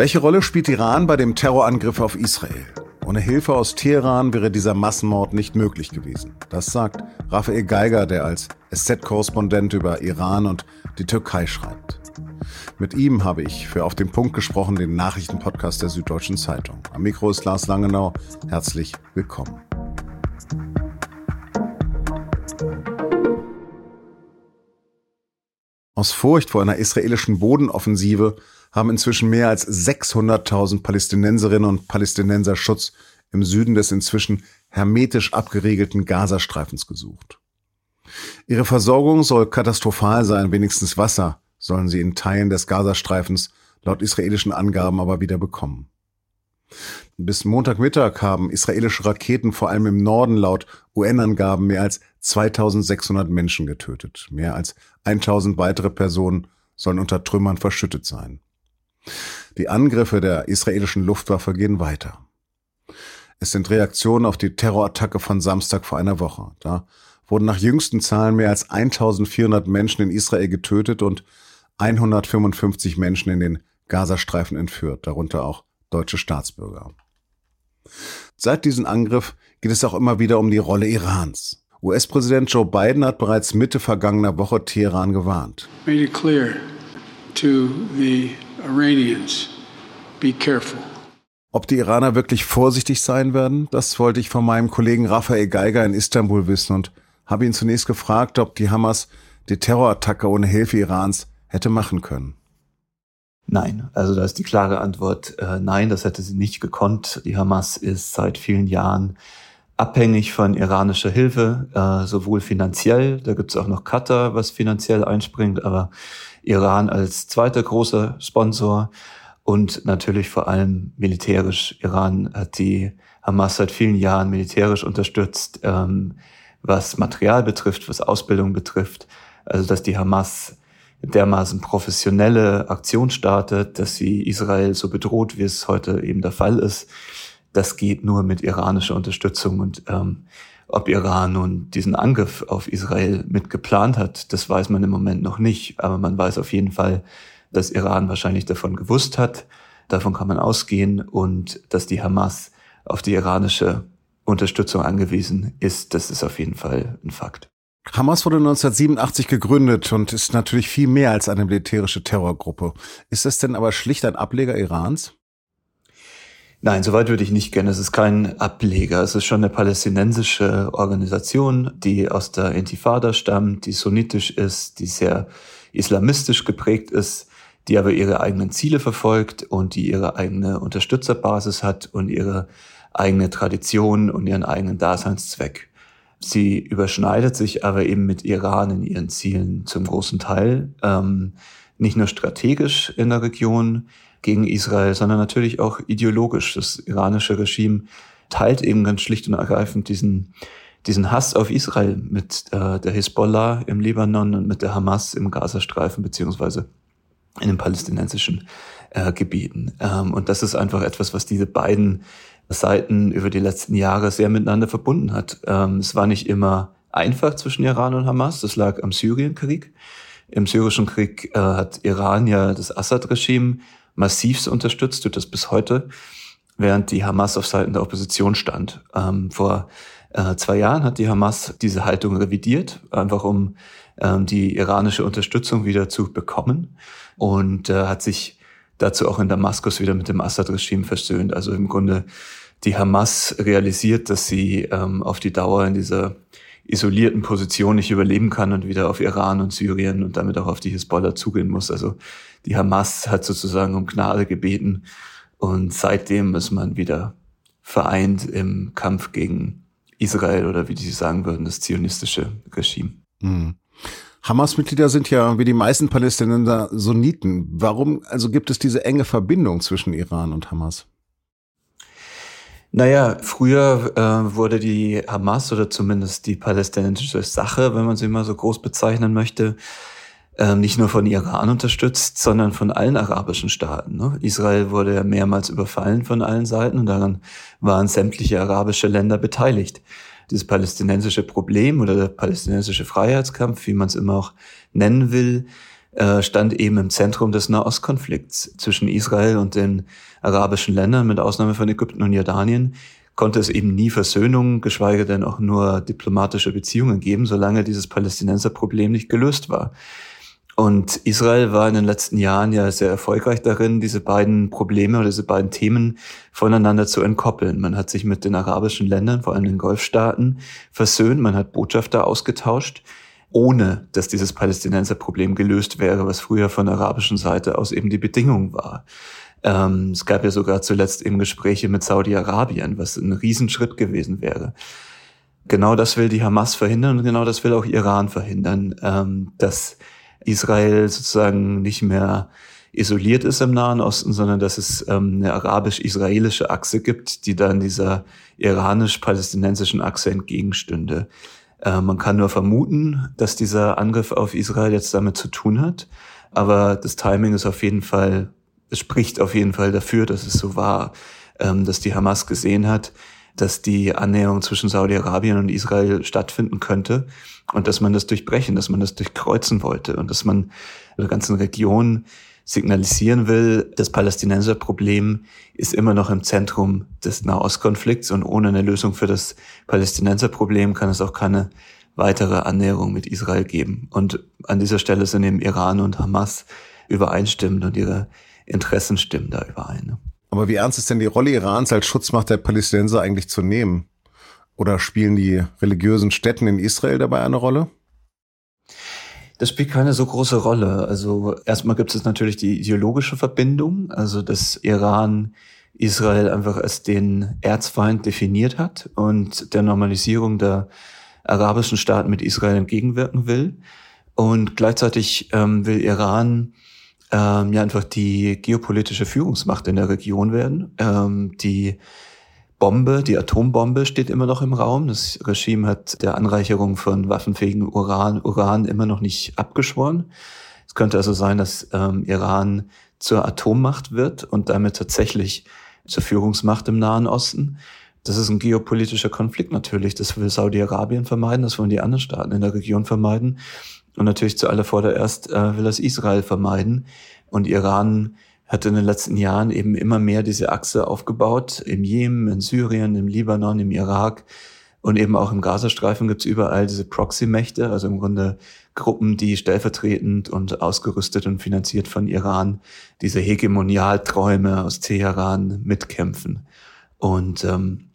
Welche Rolle spielt Iran bei dem Terrorangriff auf Israel? Ohne Hilfe aus Teheran wäre dieser Massenmord nicht möglich gewesen. Das sagt Raphael Geiger, der als SZ-Korrespondent über Iran und die Türkei schreibt. Mit ihm habe ich für Auf den Punkt gesprochen, den Nachrichtenpodcast der Süddeutschen Zeitung. Am Mikro ist Lars Langenau. Herzlich willkommen. Aus Furcht vor einer israelischen Bodenoffensive haben inzwischen mehr als 600.000 Palästinenserinnen und Palästinenser Schutz im Süden des inzwischen hermetisch abgeriegelten Gazastreifens gesucht. Ihre Versorgung soll katastrophal sein, wenigstens Wasser sollen sie in Teilen des Gazastreifens laut israelischen Angaben aber wieder bekommen. Bis Montagmittag haben israelische Raketen vor allem im Norden laut UN-Angaben mehr als 2600 Menschen getötet. Mehr als 1000 weitere Personen sollen unter Trümmern verschüttet sein. Die Angriffe der israelischen Luftwaffe gehen weiter. Es sind Reaktionen auf die Terrorattacke von Samstag vor einer Woche. Da wurden nach jüngsten Zahlen mehr als 1400 Menschen in Israel getötet und 155 Menschen in den Gazastreifen entführt, darunter auch deutsche Staatsbürger. Seit diesem Angriff geht es auch immer wieder um die Rolle Irans. US-Präsident Joe Biden hat bereits Mitte vergangener Woche Teheran gewarnt. Made it clear to the Iranians, be careful. Ob die Iraner wirklich vorsichtig sein werden, das wollte ich von meinem Kollegen Raphael Geiger in Istanbul wissen und habe ihn zunächst gefragt, ob die Hamas die Terrorattacke ohne Hilfe Irans hätte machen können. Nein, also da ist die klare Antwort äh, nein, das hätte sie nicht gekonnt. Die Hamas ist seit vielen Jahren abhängig von iranischer Hilfe, äh, sowohl finanziell, da gibt es auch noch Katar, was finanziell einspringt, aber Iran als zweiter großer Sponsor und natürlich vor allem militärisch. Iran hat die Hamas seit vielen Jahren militärisch unterstützt, ähm, was Material betrifft, was Ausbildung betrifft. Also dass die Hamas dermaßen professionelle Aktion startet, dass sie Israel so bedroht, wie es heute eben der Fall ist. Das geht nur mit iranischer Unterstützung und ähm, ob Iran nun diesen Angriff auf Israel mitgeplant hat, das weiß man im Moment noch nicht. Aber man weiß auf jeden Fall, dass Iran wahrscheinlich davon gewusst hat. Davon kann man ausgehen. Und dass die Hamas auf die iranische Unterstützung angewiesen ist, das ist auf jeden Fall ein Fakt. Hamas wurde 1987 gegründet und ist natürlich viel mehr als eine militärische Terrorgruppe. Ist es denn aber schlicht ein Ableger Irans? Nein, soweit würde ich nicht gehen. Es ist kein Ableger. Es ist schon eine palästinensische Organisation, die aus der Intifada stammt, die sunnitisch ist, die sehr islamistisch geprägt ist, die aber ihre eigenen Ziele verfolgt und die ihre eigene Unterstützerbasis hat und ihre eigene Tradition und ihren eigenen Daseinszweck. Sie überschneidet sich aber eben mit Iran in ihren Zielen zum großen Teil, ähm, nicht nur strategisch in der Region, gegen Israel, sondern natürlich auch ideologisch. Das iranische Regime teilt eben ganz schlicht und ergreifend diesen, diesen Hass auf Israel mit äh, der Hisbollah im Libanon und mit der Hamas im Gazastreifen beziehungsweise in den palästinensischen äh, Gebieten. Ähm, und das ist einfach etwas, was diese beiden Seiten über die letzten Jahre sehr miteinander verbunden hat. Ähm, es war nicht immer einfach zwischen Iran und Hamas. Das lag am Syrienkrieg. Im syrischen Krieg äh, hat Iran ja das Assad-Regime massivst unterstützt, tut das bis heute, während die Hamas auf Seiten der Opposition stand. Ähm, vor äh, zwei Jahren hat die Hamas diese Haltung revidiert, einfach um ähm, die iranische Unterstützung wieder zu bekommen und äh, hat sich dazu auch in Damaskus wieder mit dem Assad-Regime versöhnt. Also im Grunde die Hamas realisiert, dass sie ähm, auf die Dauer in dieser isolierten Position nicht überleben kann und wieder auf Iran und Syrien und damit auch auf die Hisbollah zugehen muss. Also die Hamas hat sozusagen um Gnade gebeten und seitdem ist man wieder vereint im Kampf gegen Israel oder wie die sagen würden, das zionistische Regime. Mhm. Hamas-Mitglieder sind ja wie die meisten Palästinenser Sunniten. Warum also gibt es diese enge Verbindung zwischen Iran und Hamas? Naja, früher äh, wurde die Hamas oder zumindest die palästinensische Sache, wenn man sie mal so groß bezeichnen möchte, äh, nicht nur von Iran unterstützt, sondern von allen arabischen Staaten. Ne? Israel wurde ja mehrmals überfallen von allen Seiten und daran waren sämtliche arabische Länder beteiligt. dieses palästinensische Problem oder der palästinensische Freiheitskampf, wie man es immer auch nennen will, äh, stand eben im Zentrum des Nahostkonflikts zwischen Israel und den arabischen Ländern, mit Ausnahme von Ägypten und Jordanien, konnte es eben nie Versöhnungen, geschweige denn auch nur diplomatische Beziehungen geben, solange dieses Palästinenserproblem nicht gelöst war. Und Israel war in den letzten Jahren ja sehr erfolgreich darin, diese beiden Probleme oder diese beiden Themen voneinander zu entkoppeln. Man hat sich mit den arabischen Ländern, vor allem den Golfstaaten, versöhnt, man hat Botschafter ausgetauscht, ohne dass dieses Palästinenserproblem gelöst wäre, was früher von der arabischen Seite aus eben die Bedingung war. Ähm, es gab ja sogar zuletzt eben Gespräche mit Saudi-Arabien, was ein Riesenschritt gewesen wäre. Genau das will die Hamas verhindern und genau das will auch Iran verhindern, ähm, dass Israel sozusagen nicht mehr isoliert ist im Nahen Osten, sondern dass es ähm, eine arabisch-israelische Achse gibt, die dann dieser iranisch-palästinensischen Achse entgegenstünde. Äh, man kann nur vermuten, dass dieser Angriff auf Israel jetzt damit zu tun hat, aber das Timing ist auf jeden Fall, es spricht auf jeden Fall dafür, dass es so war, ähm, dass die Hamas gesehen hat, dass die Annäherung zwischen Saudi-Arabien und Israel stattfinden könnte und dass man das durchbrechen, dass man das durchkreuzen wollte und dass man der ganzen Region signalisieren will, das Palästinenserproblem ist immer noch im Zentrum des Nahostkonflikts und ohne eine Lösung für das Palästinenserproblem kann es auch keine weitere Annäherung mit Israel geben. Und an dieser Stelle sind eben Iran und Hamas übereinstimmend und ihre Interessen stimmen da überein. Ne? Aber wie ernst ist denn die Rolle Irans als Schutzmacht der Palästinenser eigentlich zu nehmen? Oder spielen die religiösen Städten in Israel dabei eine Rolle? Das spielt keine so große Rolle. Also erstmal gibt es natürlich die ideologische Verbindung, also dass Iran Israel einfach als den Erzfeind definiert hat und der Normalisierung der arabischen Staaten mit Israel entgegenwirken will. Und gleichzeitig ähm, will Iran ähm, ja einfach die geopolitische Führungsmacht in der Region werden, ähm, die Bombe, die Atombombe steht immer noch im Raum. Das Regime hat der Anreicherung von waffenfähigen Uran, Uran immer noch nicht abgeschworen. Es könnte also sein, dass ähm, Iran zur Atommacht wird und damit tatsächlich zur Führungsmacht im Nahen Osten. Das ist ein geopolitischer Konflikt natürlich. Das will Saudi-Arabien vermeiden, das wollen die anderen Staaten in der Region vermeiden. Und natürlich zu aller Vordererst äh, will das Israel vermeiden. Und Iran hat in den letzten Jahren eben immer mehr diese Achse aufgebaut. Im Jemen, in Syrien, im Libanon, im Irak und eben auch im Gazastreifen gibt es überall diese Proxy-Mächte, also im Grunde Gruppen, die stellvertretend und ausgerüstet und finanziert von Iran diese Hegemonialträume aus Teheran mitkämpfen. Und ähm,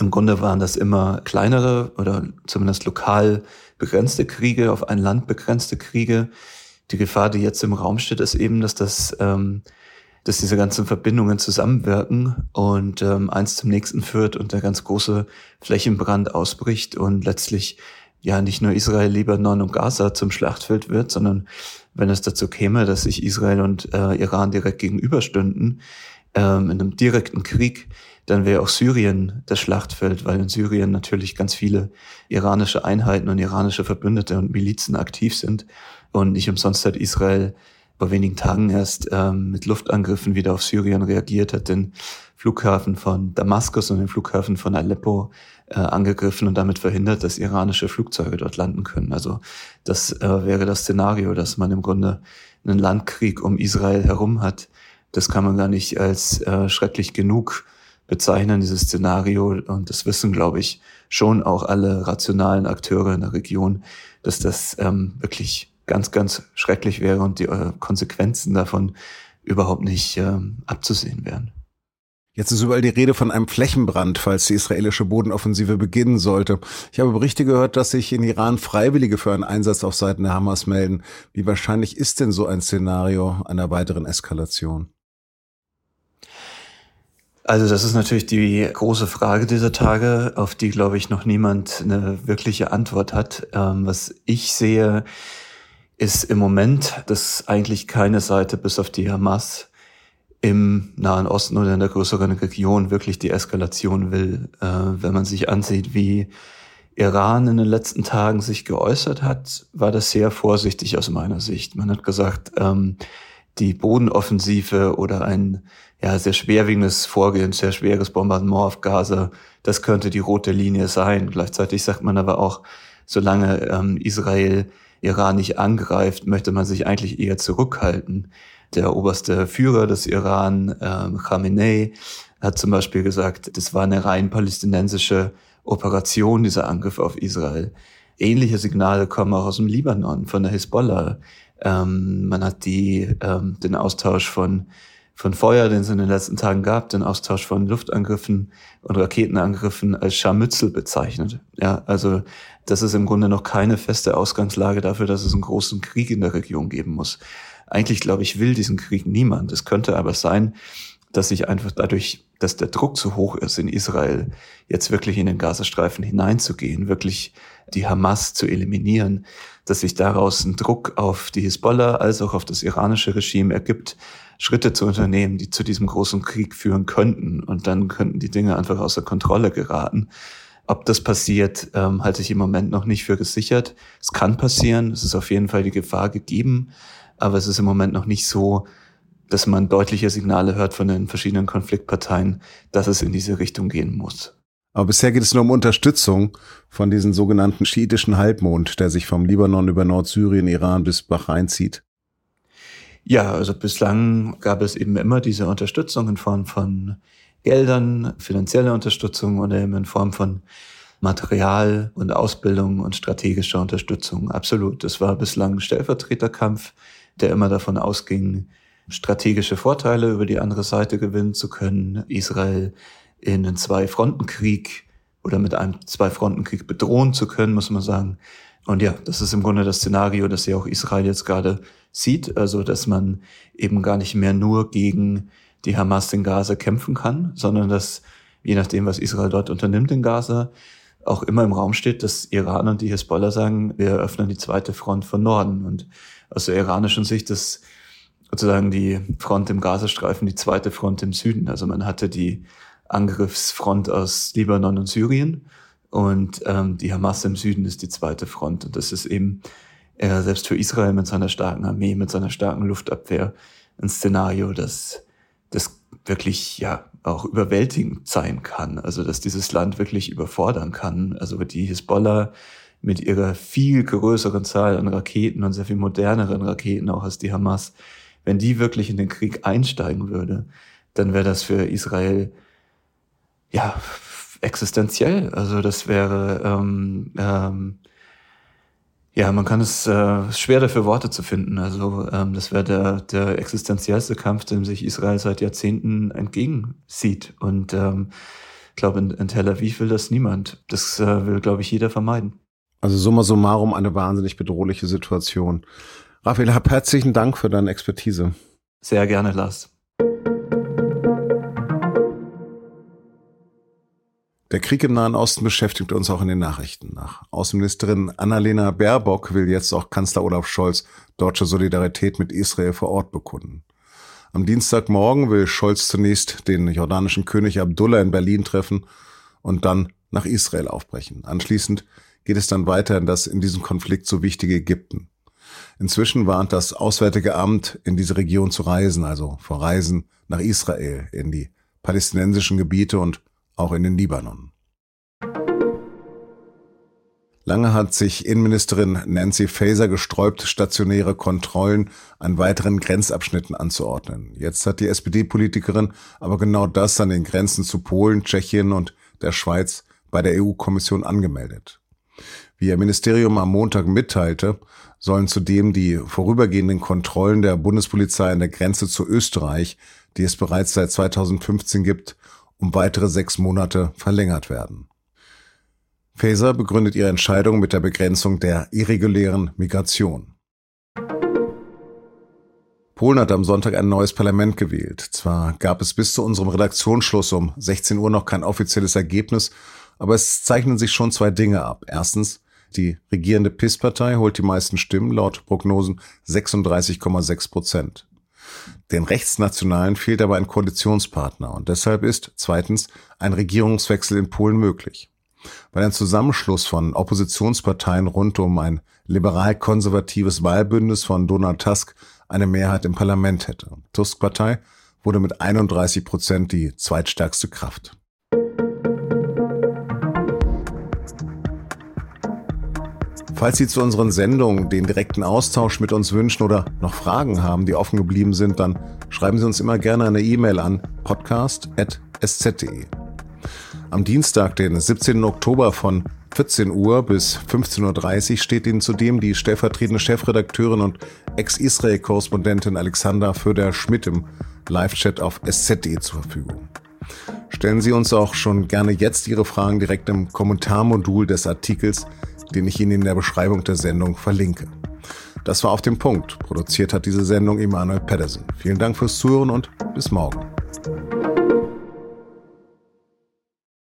im Grunde waren das immer kleinere oder zumindest lokal begrenzte Kriege, auf ein Land begrenzte Kriege. Die Gefahr, die jetzt im Raum steht, ist eben, dass das ähm, dass diese ganzen Verbindungen zusammenwirken und ähm, eins zum nächsten führt und der ganz große Flächenbrand ausbricht und letztlich ja nicht nur Israel, Libanon und Gaza zum Schlachtfeld wird, sondern wenn es dazu käme, dass sich Israel und äh, Iran direkt gegenüberstünden, ähm, in einem direkten Krieg, dann wäre auch Syrien das Schlachtfeld, weil in Syrien natürlich ganz viele iranische Einheiten und iranische Verbündete und Milizen aktiv sind. Und nicht umsonst hat Israel vor wenigen Tagen erst ähm, mit Luftangriffen wieder auf Syrien reagiert, hat den Flughafen von Damaskus und den Flughafen von Aleppo äh, angegriffen und damit verhindert, dass iranische Flugzeuge dort landen können. Also das äh, wäre das Szenario, dass man im Grunde einen Landkrieg um Israel herum hat. Das kann man gar nicht als äh, schrecklich genug bezeichnen, dieses Szenario. Und das wissen, glaube ich, schon auch alle rationalen Akteure in der Region, dass das ähm, wirklich ganz, ganz schrecklich wäre und die äh, Konsequenzen davon überhaupt nicht äh, abzusehen wären. Jetzt ist überall die Rede von einem Flächenbrand, falls die israelische Bodenoffensive beginnen sollte. Ich habe Berichte gehört, dass sich in Iran Freiwillige für einen Einsatz auf Seiten der Hamas melden. Wie wahrscheinlich ist denn so ein Szenario einer weiteren Eskalation? Also das ist natürlich die große Frage dieser Tage, auf die, glaube ich, noch niemand eine wirkliche Antwort hat. Ähm, was ich sehe, ist im Moment, dass eigentlich keine Seite bis auf die Hamas im Nahen Osten oder in der größeren Region wirklich die Eskalation will. Äh, wenn man sich ansieht, wie Iran in den letzten Tagen sich geäußert hat, war das sehr vorsichtig aus meiner Sicht. Man hat gesagt, ähm, die Bodenoffensive oder ein ja, sehr schwerwiegendes Vorgehen, sehr schweres Bombardement auf Gaza, das könnte die rote Linie sein. Gleichzeitig sagt man aber auch, solange ähm, Israel Iran nicht angreift, möchte man sich eigentlich eher zurückhalten. Der oberste Führer des Iran, ähm, Khamenei, hat zum Beispiel gesagt, das war eine rein palästinensische Operation, dieser Angriff auf Israel. Ähnliche Signale kommen auch aus dem Libanon, von der Hisbollah. Ähm, man hat die, ähm, den Austausch von, von Feuer, den es in den letzten Tagen gab, den Austausch von Luftangriffen und Raketenangriffen als Scharmützel bezeichnet. Ja, also das ist im Grunde noch keine feste Ausgangslage dafür, dass es einen großen Krieg in der Region geben muss. Eigentlich, glaube ich, will diesen Krieg niemand. Es könnte aber sein, dass sich einfach dadurch, dass der Druck zu hoch ist in Israel, jetzt wirklich in den Gazastreifen hineinzugehen, wirklich die Hamas zu eliminieren, dass sich daraus ein Druck auf die Hisbollah als auch auf das iranische Regime ergibt, Schritte zu unternehmen, die zu diesem großen Krieg führen könnten. Und dann könnten die Dinge einfach außer Kontrolle geraten. Ob das passiert, ähm, halte ich im Moment noch nicht für gesichert. Es kann passieren, es ist auf jeden Fall die Gefahr gegeben, aber es ist im Moment noch nicht so, dass man deutliche Signale hört von den verschiedenen Konfliktparteien, dass es in diese Richtung gehen muss. Aber bisher geht es nur um Unterstützung von diesem sogenannten schiitischen Halbmond, der sich vom Libanon über Nordsyrien, Iran bis Bahrain zieht. Ja, also bislang gab es eben immer diese Unterstützung in Form von Geldern, finanzielle Unterstützung oder eben in Form von Material und Ausbildung und strategischer Unterstützung. Absolut. Das war bislang ein Stellvertreterkampf, der immer davon ausging, strategische Vorteile über die andere Seite gewinnen zu können, Israel in einen Zwei-Fronten-Krieg oder mit einem Zwei-Fronten-Krieg bedrohen zu können, muss man sagen. Und ja, das ist im Grunde das Szenario, das ja auch Israel jetzt gerade sieht, also dass man eben gar nicht mehr nur gegen die Hamas in Gaza kämpfen kann, sondern dass je nachdem, was Israel dort unternimmt in Gaza, auch immer im Raum steht, dass Iran und die Hezbollah sagen, wir eröffnen die zweite Front von Norden. Und aus der iranischen Sicht ist sozusagen die Front im Gazastreifen die zweite Front im Süden. Also man hatte die Angriffsfront aus Libanon und Syrien und ähm, die Hamas im Süden ist die zweite Front. Und das ist eben äh, selbst für Israel mit seiner starken Armee, mit seiner starken Luftabwehr ein Szenario, das, das wirklich ja auch überwältigend sein kann. Also dass dieses Land wirklich überfordern kann. Also die Hisbollah mit ihrer viel größeren Zahl an Raketen und sehr viel moderneren Raketen auch als die Hamas, wenn die wirklich in den Krieg einsteigen würde, dann wäre das für Israel ja, existenziell. Also das wäre, ähm, ähm, ja, man kann es äh, schwer dafür Worte zu finden. Also ähm, das wäre der, der existenziellste Kampf, dem sich Israel seit Jahrzehnten entgegensieht. Und ähm, ich glaube, in, in Tel Aviv will das niemand. Das äh, will, glaube ich, jeder vermeiden. Also summa summarum eine wahnsinnig bedrohliche Situation. Raphael, hab herzlichen Dank für deine Expertise. Sehr gerne, Lars. Der Krieg im Nahen Osten beschäftigt uns auch in den Nachrichten. Nach Außenministerin Annalena Baerbock will jetzt auch Kanzler Olaf Scholz deutsche Solidarität mit Israel vor Ort bekunden. Am Dienstagmorgen will Scholz zunächst den jordanischen König Abdullah in Berlin treffen und dann nach Israel aufbrechen. Anschließend geht es dann weiter in das in diesem Konflikt so wichtige Ägypten. Inzwischen warnt das Auswärtige Amt, in diese Region zu reisen, also vor Reisen nach Israel, in die palästinensischen Gebiete und auch in den Libanon. Lange hat sich Innenministerin Nancy Faeser gesträubt, stationäre Kontrollen an weiteren Grenzabschnitten anzuordnen. Jetzt hat die SPD-Politikerin aber genau das an den Grenzen zu Polen, Tschechien und der Schweiz bei der EU-Kommission angemeldet. Wie ihr Ministerium am Montag mitteilte, sollen zudem die vorübergehenden Kontrollen der Bundespolizei an der Grenze zu Österreich, die es bereits seit 2015 gibt, um weitere sechs Monate verlängert werden. Faeser begründet ihre Entscheidung mit der Begrenzung der irregulären Migration. Polen hat am Sonntag ein neues Parlament gewählt. Zwar gab es bis zu unserem Redaktionsschluss um 16 Uhr noch kein offizielles Ergebnis, aber es zeichnen sich schon zwei Dinge ab. Erstens, die regierende PIS-Partei holt die meisten Stimmen, laut Prognosen 36,6 Prozent. Den Rechtsnationalen fehlt aber ein Koalitionspartner und deshalb ist zweitens ein Regierungswechsel in Polen möglich. weil ein Zusammenschluss von Oppositionsparteien rund um ein liberal-konservatives Wahlbündnis von Donald Tusk eine Mehrheit im Parlament hätte. Tusk-Partei wurde mit 31 Prozent die zweitstärkste Kraft. Falls Sie zu unseren Sendungen den direkten Austausch mit uns wünschen oder noch Fragen haben, die offen geblieben sind, dann schreiben Sie uns immer gerne eine E-Mail an podcast.sz.de. Am Dienstag, den 17. Oktober von 14 Uhr bis 15.30 Uhr steht Ihnen zudem die stellvertretende Chefredakteurin und Ex-Israel-Korrespondentin Alexander Föder-Schmidt im Live-Chat auf sz.de zur Verfügung. Stellen Sie uns auch schon gerne jetzt Ihre Fragen direkt im Kommentarmodul des Artikels, den ich Ihnen in der Beschreibung der Sendung verlinke. Das war auf dem Punkt. Produziert hat diese Sendung Emanuel Pedersen. Vielen Dank fürs Zuhören und bis morgen.